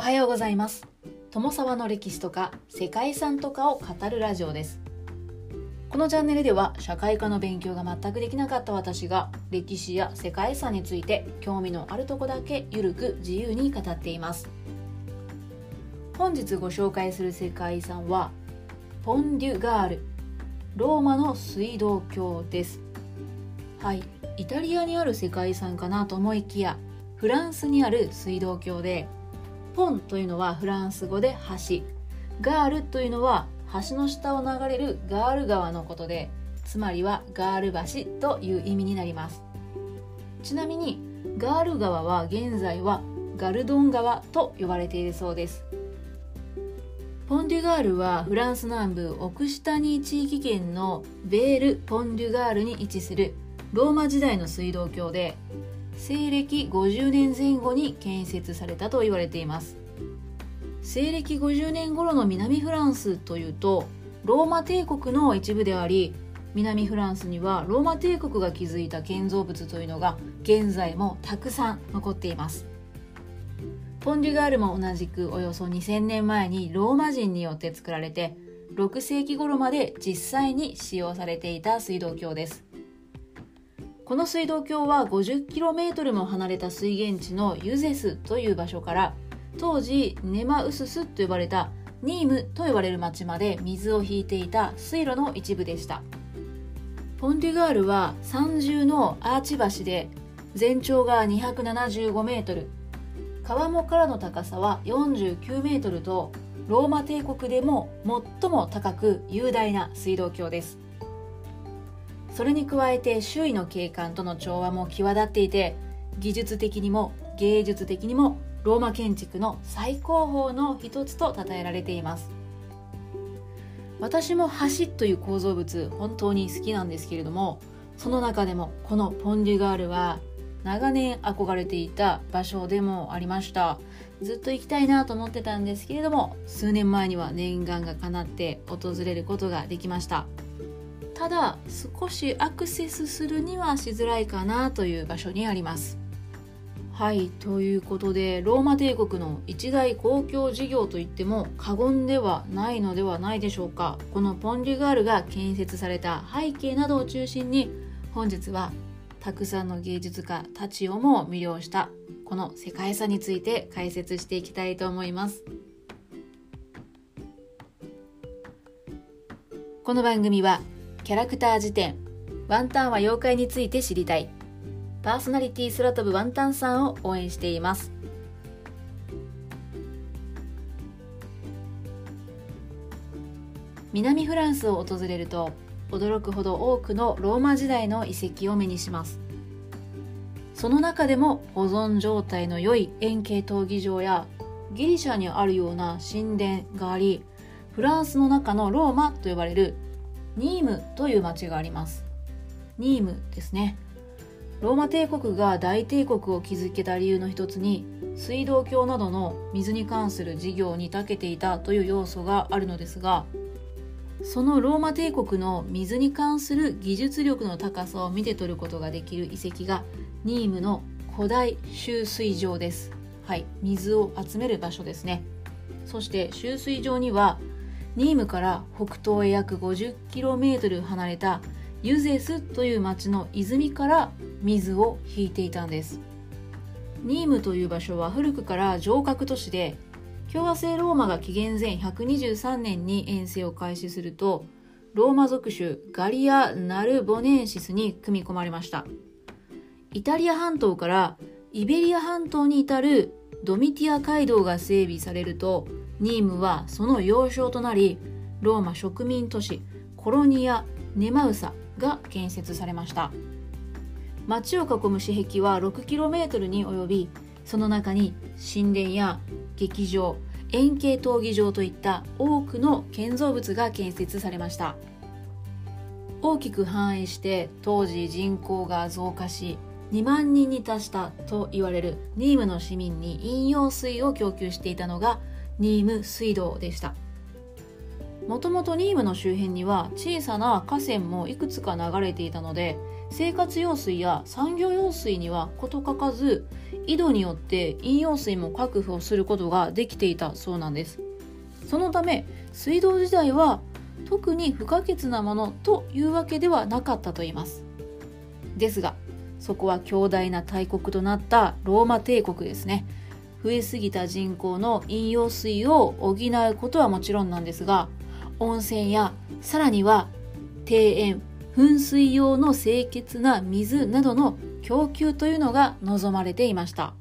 おはようございます。友沢の歴史とか世界遺産とかを語るラジオです。このチャンネルでは社会科の勉強が全くできなかった私が歴史や世界遺産について興味のあるとこだけゆるく自由に語っています。本日ご紹介する世界遺産はポンデュガールローマの水道橋です。はいイタリアにある世界遺産かなと思いきやフランスにある水道橋でポンというのはフランス語で橋。ガールというのは橋の下を流れるガール川のことでつまりはガール橋という意味になります。ちなみにガール川は現在はガルドン川と呼ばれているそうです。ポンデュガールはフランス南部オクシタニー地域圏のベール・ポンデュガールに位置するローマ時代の水道橋で西暦50年前後に建設されたと言われています。西暦50年頃の南フランスというとローマ帝国の一部であり南フランスにはローマ帝国が築いた建造物というのが現在もたくさん残っています。ポンデュガールも同じくおよそ2000年前にローマ人によって作られて6世紀頃まで実際に使用されていた水道橋です。この水道橋は 50km も離れた水源地のユゼスという場所から当時ネマウススと呼ばれたニームと呼ばれる町まで水を引いていた水路の一部でした。ポンデュガールは三重のアーチ橋で全長が275メートル川面からの高さは49メートルとローマ帝国でも最も高く雄大な水道橋です。それに加えて周囲の景観との調和も際立っていて技術的にも芸術的にもローマ建築の最高峰の一つと称えられています。私も橋という構造物本当に好きなんですけれどもその中でもこのポンデュガールは長年憧れていた場所でもありました。ずっと行きたいなと思ってたんですけれども数年前には念願が叶って訪れることができました。ただ少しアクセスするにはしづらいかなという場所にあります。はいということでローマ帝国の一大公共事業といっても過言ではないのではないでしょうか。このポンデュガールが建設された背景などを中心に本日はたくさんの芸術家たちをも魅了したこの世界遺産について解説していきたいと思います。この番組はキャラクター辞典。ワンタンは妖怪について知りたい。パーソナリティ空飛ぶワンタンさんを応援しています。南フランスを訪れると驚くほど多くのローマ時代の遺跡を目にします。その中でも保存状態の良い円形闘技場やギリシャにあるような神殿がありフランスの中のローマと呼ばれるニームという町があります。ニームですね。ローマ帝国が大帝国を築けた理由の一つに水道橋などの水に関する事業に長けていたという要素があるのですがそのローマ帝国の水に関する技術力の高さを見て取ることができる遺跡がニームの古代集水場です。はい。水を集める場所ですね。そして集水場にはニームから北東へ約 50km 離れたユゼスという町の泉から水を引いていたんです。ニームという場所は古くから城郭都市で共和制ローマが紀元前123年に遠征を開始するとローマ属州ガリア・ナルボネンシスに組み込まれました。イタリア半島からイベリア半島に至るドミティア街道が整備されるとニームはその要衝となりローマ植民都市コロニア・ネマウサが建設されました。町を囲む市壁は 6km に及びその中に神殿や劇場円形闘技場といった多くの建造物が建設されました。大きく繁栄して当時人口が増加し2万人に達したと言われるニームの市民に飲用水を供給していたのがニーム水道でした。もともとニームの周辺には小さな河川もいくつか流れていたので生活用水や産業用水には事欠かず井戸によって飲用水も確保することができていたそうなんです。そのため水道時代は特に不可欠なものというわけではなかったと言います。ですがそこは強大な大国となったローマ帝国ですね。増えすぎた人口の飲用水を補うことはもちろんなんですが温泉やさらには庭園噴水用の清潔な水などの供給というのが望まれていました。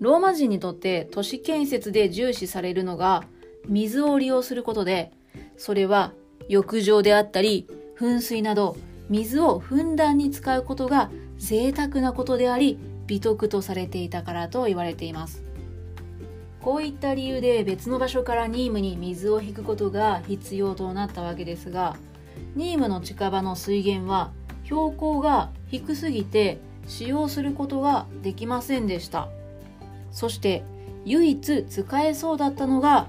ローマ人にとって都市建設で重視されるのが水を利用することでそれは浴場であったり噴水など水をふんだんに使うことが贅沢なことであり美徳とされていたからと言われています。こういった理由で別の場所からニームに水を引くことが必要となったわけですがニームの近場の水源は標高が低すぎて使用することができませんでした。そして唯一使えそうだったのが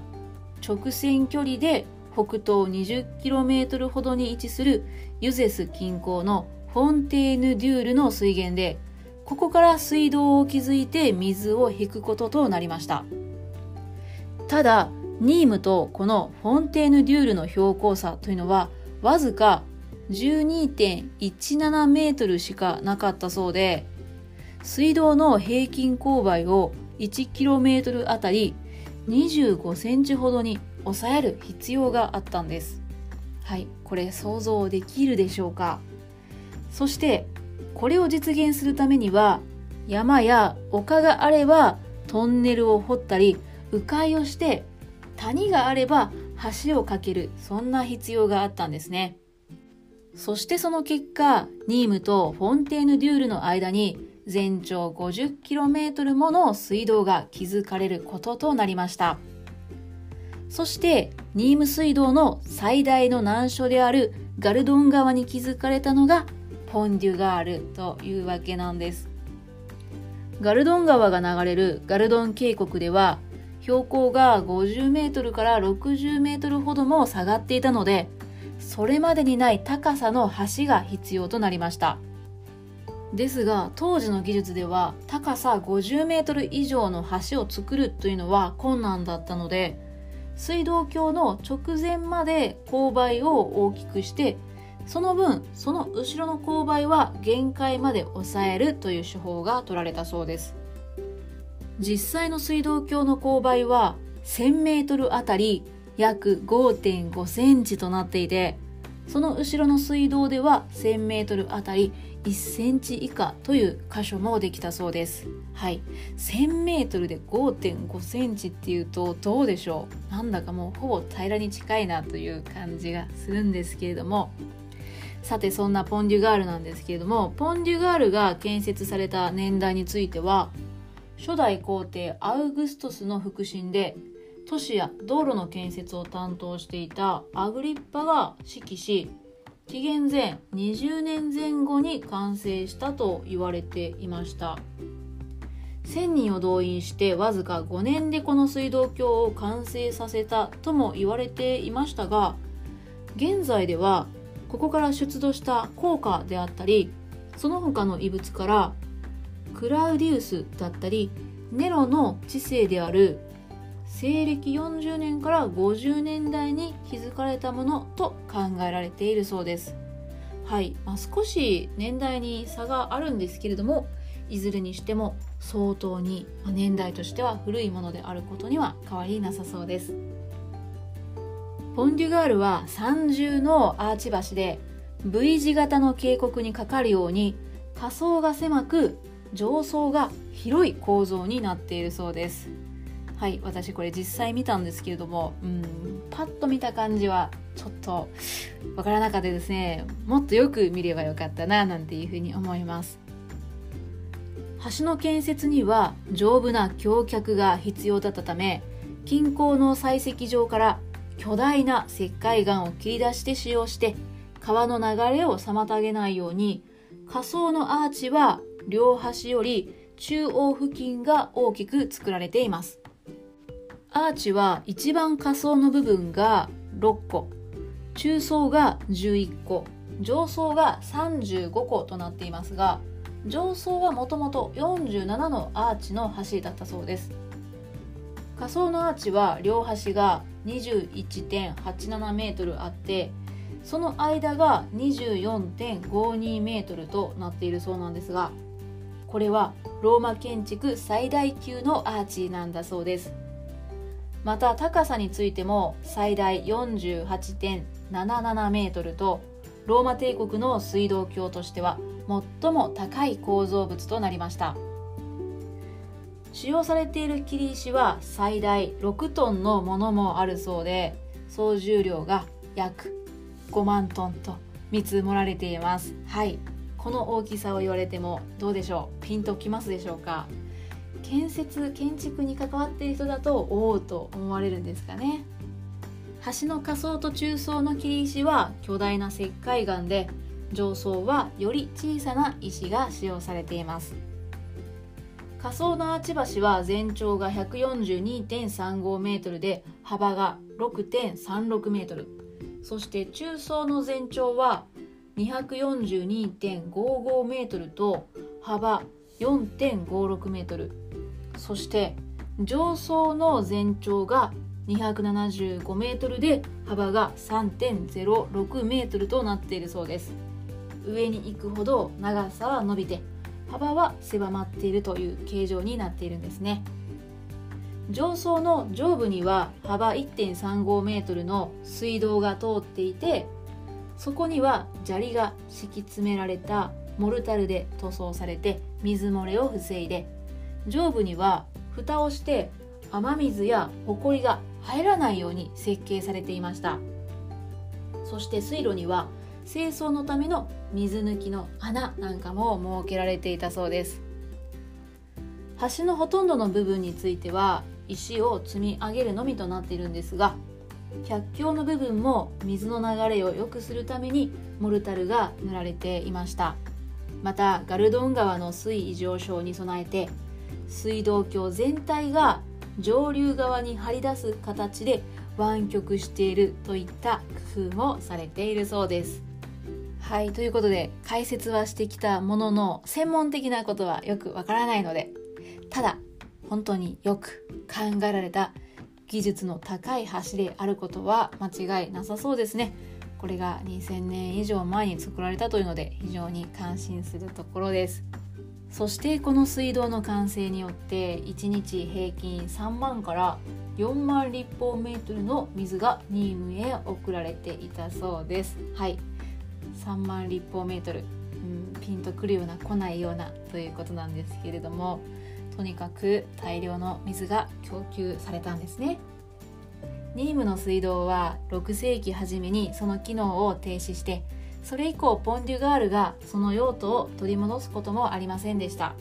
直線距離で北東 20km ほどに位置するユゼス近郊のフォンテーヌ・デュールの水源でここから水道を築いて水を引くこととなりました。ただニームとこのフォンテーヌデュールの標高差というのはわずか12.17メートルしかなかったそうで水道の平均勾配を 1km あたり25センチほどに抑える必要があったんです。はいこれ想像できるでしょうか？そしてこれを実現するためには山や丘があればトンネルを掘ったり迂回をして谷があれば橋を架けるそんな必要があったんですね。そしてその結果ニームとフォンテーヌデュールの間に全長 50km もの水道が築かれることとなりました。そしてニーム水道の最大の難所であるガルドン川に築かれたのがポンデュガールというわけなんですガルドン川が流れるガルドン渓谷では標高が50メートルから60メートルほども下がっていたので、それまでにない高さの橋が必要となりました。ですが、当時の技術では高さ50メートル以上の橋を作るというのは困難だったので、水道橋の直前まで勾配を大きくして、その分、その後ろの勾配は限界まで抑えるという手法が取られたそうです。実際の水道橋の勾配は1000メートルあたり約5.5センチとなっていて、その後ろの水道では1000メートルあたり1センチ以下という箇所もできたそうです。はい。1000メートルで5.5センチっていうとどうでしょう？なんだかもうほぼ平らに近いなという感じがするんですけれども、さてそんなポンデュガールなんですけれども、ポンデュガールが建設された年代については、初代皇帝アウグストスの腹心で都市や道路の建設を担当していたアグリッパが指揮し紀元前20年前後に完成したと言われていました。1000人を動員してわずか5年でこの水道橋を完成させたとも言われていましたが現在ではここから出土した効果であったりその他の遺物からクラウディウスだったりネロの知性である西暦40年から50年代に築かれたものと考えられているそうです。はい、まあ、少し年代に差があるんですけれどもいずれにしても相当に年代としては古いものであることには変わりなさそうです。ポンデュガールは三重のアーチ橋で V 字型の渓谷にかかるように下層が狭く上層が広い構造になっているそうです。はい私これ実際見たんですけれどもうんパッと見た感じはちょっとわからなかったですね。もっとよく見ればよかったななんていうふうに思います。橋の建設には丈夫な橋脚が必要だったため近郊の採石場から巨大な石灰岩を切り出して使用して川の流れを妨げないように下層のアーチは両端より中央付近が大きく作られています。アーチは一番下層の部分が6個中層が11個上層が35個となっていますが上層はもともと47のアーチの橋だったそうです。下層のアーチは両端が21.87メートルあってその間が24.52メートルとなっているそうなんですがこれはローマ建築最大級のアーチなんだそうです。また高さについても最大48.77メートルとローマ帝国の水道橋としては最も高い構造物となりました。使用されている切石は最大6トンのものもあるそうで総重量が約5万トンと見積もられています。はい。この大きさを言われてもどうでしょう？ピンときますでしょうか？建設建築に関わっている人だとおおと思われるんですかね。橋の下層と中層の切り石は巨大な石灰岩で上層はより小さな石が使用されています。下層のアーチ橋は全長が142.35メートルで幅が6.36メートル。そして中層の全長は242.55メートルと幅4.56メートル。そして上層の全長が275メートルで幅が3.06メートルとなっているそうです。上に行くほど長さは伸びて幅は狭まっているという形状になっているんですね。上層の上部には幅1.35メートルの水道が通っていてそこには砂利が敷き詰められたモルタルで塗装されて水漏れを防いで上部には蓋をして雨水やホコリが入らないように設計されていました。そして水路には清掃のための水抜きの穴なんかも設けられていたそうです。橋のほとんどの部分については石を積み上げるのみとなっているんですが百橋の部分も水の流れを良くするためにモルタルが塗られていました。またガルドン川の水位上昇に備えて水道橋全体が上流側に張り出す形で湾曲しているといった工夫もされているそうです。はいということで解説はしてきたものの専門的なことはよくわからないのでただ本当によく考えられた技術の高い橋であることは間違いなさそうですね。これが2000年以上前に作られたというので非常に感心するところです。そしてこの水道の完成によって1日平均3万から4万立方メートルの水がニームへ送られていたそうです。はい。3万立方メートル、うん、ピンとくるような来ないようなということなんですけれどもとにかく大量の水が供給されたんですね。ニームの水道は6世紀初めにその機能を停止してそれ以降ポン・デュガールがその用途を取り戻すこともありませんでした。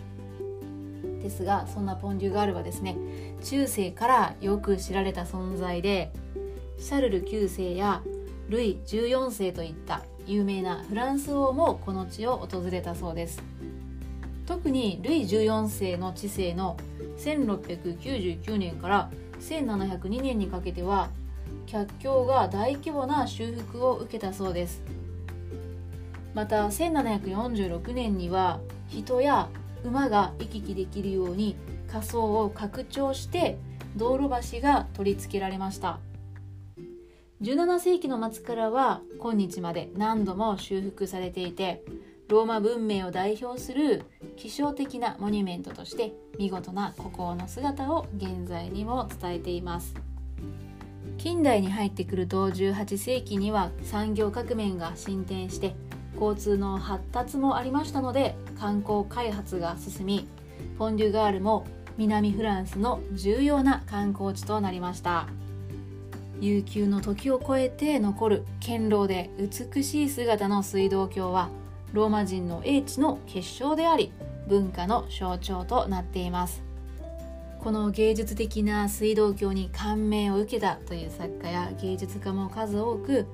ですがそんなポン・デュガールはですね中世からよく知られた存在でシャルル9世やルイ14世といった有名なフランス王もこの地を訪れたそうです。特にルイ14世の治世の1699年から1702年にかけては脚橋が大規模な修復を受けたそうです。また1746年には人や馬が行き来できるように仮想を拡張して道路橋が取り付けられました。17世紀の末からは今日まで何度も修復されていてローマ文明を代表する希少的なモニュメントとして見事な孤高の姿を現在にも伝えています。近代に入ってくると18世紀には産業革命が進展して交通の発達もありましたので観光開発が進みポンデュガールも南フランスの重要な観光地となりました。悠久の時を超えて残る堅牢で美しい姿の水道橋はローマ人の英知の結晶であり文化の象徴となっています。この芸術的な水道橋に感銘を受けたという作家や芸術家も数多く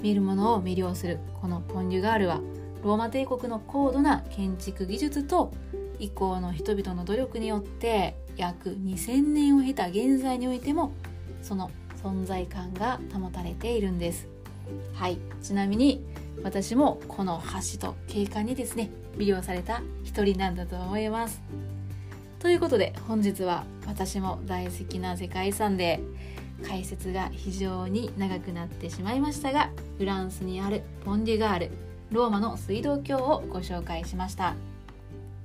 見る者を魅了するこのポン・デュガールはローマ帝国の高度な建築技術と以降の人々の努力によって約2000年を経た現在においてもその存在感が保たれているんです。はい。ちなみに私もこの橋と景観にですね魅了された一人なんだと思います。ということで本日は私も大好きな世界遺産で解説が非常に長くなってしまいましたがフランスにあるポンデュガールローマの水道橋をご紹介しました。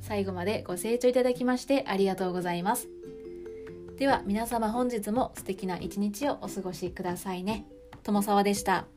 最後までご清聴いただきましてありがとうございます。では皆様本日も素敵な一日をお過ごしくださいね。友沢でした。